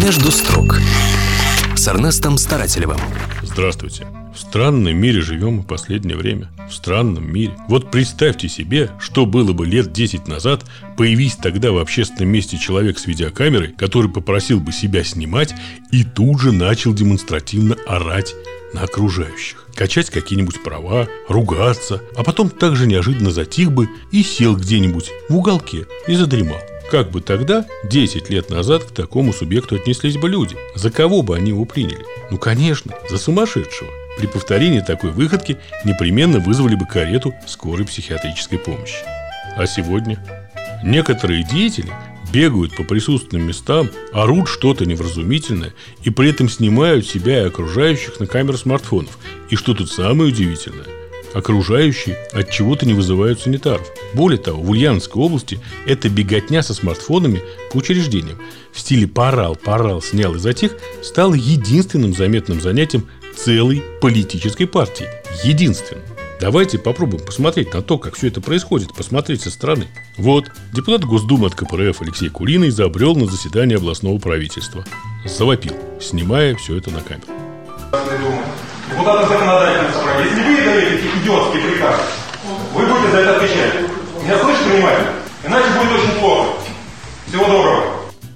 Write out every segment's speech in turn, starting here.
Между строк с Эрнестом Старателевым. Здравствуйте. В странном мире живем мы последнее время. В странном мире. Вот представьте себе, что было бы лет 10 назад, появись тогда в общественном месте человек с видеокамерой, который попросил бы себя снимать и тут же начал демонстративно орать на окружающих. Качать какие-нибудь права, ругаться, а потом также неожиданно затих бы и сел где-нибудь в уголке и задремал. Как бы тогда, 10 лет назад, к такому субъекту отнеслись бы люди? За кого бы они его приняли? Ну, конечно, за сумасшедшего. При повторении такой выходки непременно вызвали бы карету скорой психиатрической помощи. А сегодня? Некоторые деятели бегают по присутственным местам, орут что-то невразумительное и при этом снимают себя и окружающих на камеру смартфонов. И что тут самое удивительное? окружающие от чего-то не вызывают санитаров. Более того, в Ульяновской области эта беготня со смартфонами по учреждениям в стиле «порал, порал, снял и затих» стала единственным заметным занятием целой политической партии. Единственным. Давайте попробуем посмотреть на то, как все это происходит, посмотреть со стороны. Вот, депутат Госдумы от КПРФ Алексей Кулиный забрел на заседание областного правительства. Завопил, снимая все это на камеру. Депутаты законодательного собрания, если вы даете эти идиотские приказы, вы будете за это отвечать. Меня слышите внимательно? Иначе будет очень плохо. Всего доброго.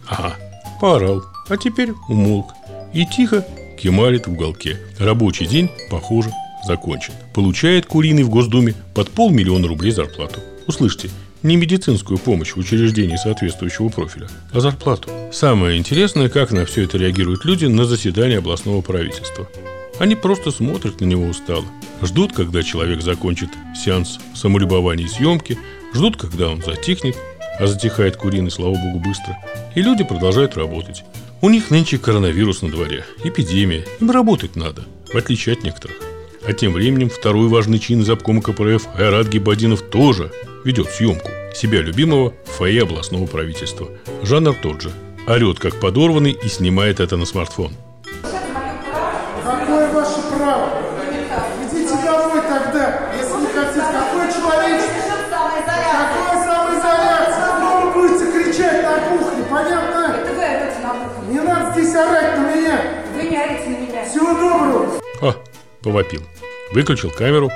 Ага, поорал, а теперь умолк. И тихо кемарит в уголке. Рабочий день, похоже, закончен. Получает Куриный в Госдуме под полмиллиона рублей зарплату. Услышьте, не медицинскую помощь в учреждении соответствующего профиля, а зарплату. Самое интересное, как на все это реагируют люди на заседании областного правительства. Они просто смотрят на него устало. Ждут, когда человек закончит сеанс самолюбования и съемки, ждут, когда он затихнет, а затихает куриный, слава богу, быстро. И люди продолжают работать. У них нынче коронавирус на дворе, эпидемия, им работать надо, в отличие от некоторых. А тем временем второй важный чин из обкома КПРФ Айрат Гибадинов тоже ведет съемку себя любимого в фойе областного правительства. Жанр тот же. Орет как подорванный и снимает это на смартфон – Какое ваше право? Идите домой тогда, если не хотите. Какое человечество? Какое самоизоляция? Снова вы будете кричать на кухне, понятно? Это вы орете на кухне. Не надо здесь орать на меня. Вы не орете на меня. Всего доброго. А, повопил. Выключил камеру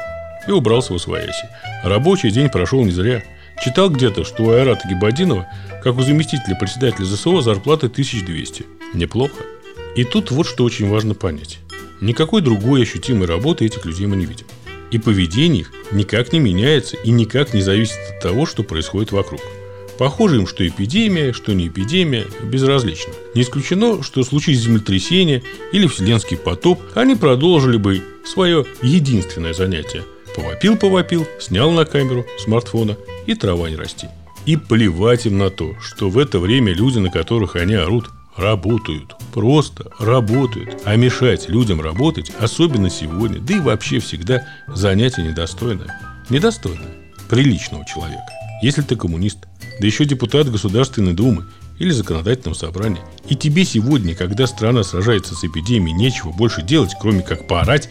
и убрался в свояси. Рабочий день прошел не зря. Читал где-то, что у Айрата Гибадинова, как у заместителя председателя ЗСО, зарплата 1200. Неплохо. И тут вот что очень важно понять. Никакой другой ощутимой работы этих людей мы не видим. И поведение их никак не меняется и никак не зависит от того, что происходит вокруг. Похоже им, что эпидемия, что не эпидемия, безразлично. Не исключено, что в случае землетрясения или вселенский потоп они продолжили бы свое единственное занятие. Повопил-повопил, снял на камеру смартфона и трава не расти. И плевать им на то, что в это время люди, на которых они орут, работают. Просто работают. А мешать людям работать, особенно сегодня, да и вообще всегда, занятие недостойное. Недостойное приличного человека. Если ты коммунист, да еще депутат Государственной Думы или законодательного собрания, и тебе сегодня, когда страна сражается с эпидемией, нечего больше делать, кроме как поорать,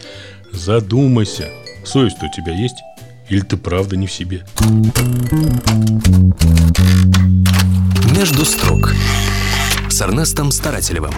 задумайся, совесть у тебя есть? Или ты правда не в себе? Между строк с Эрнестом Старателевым.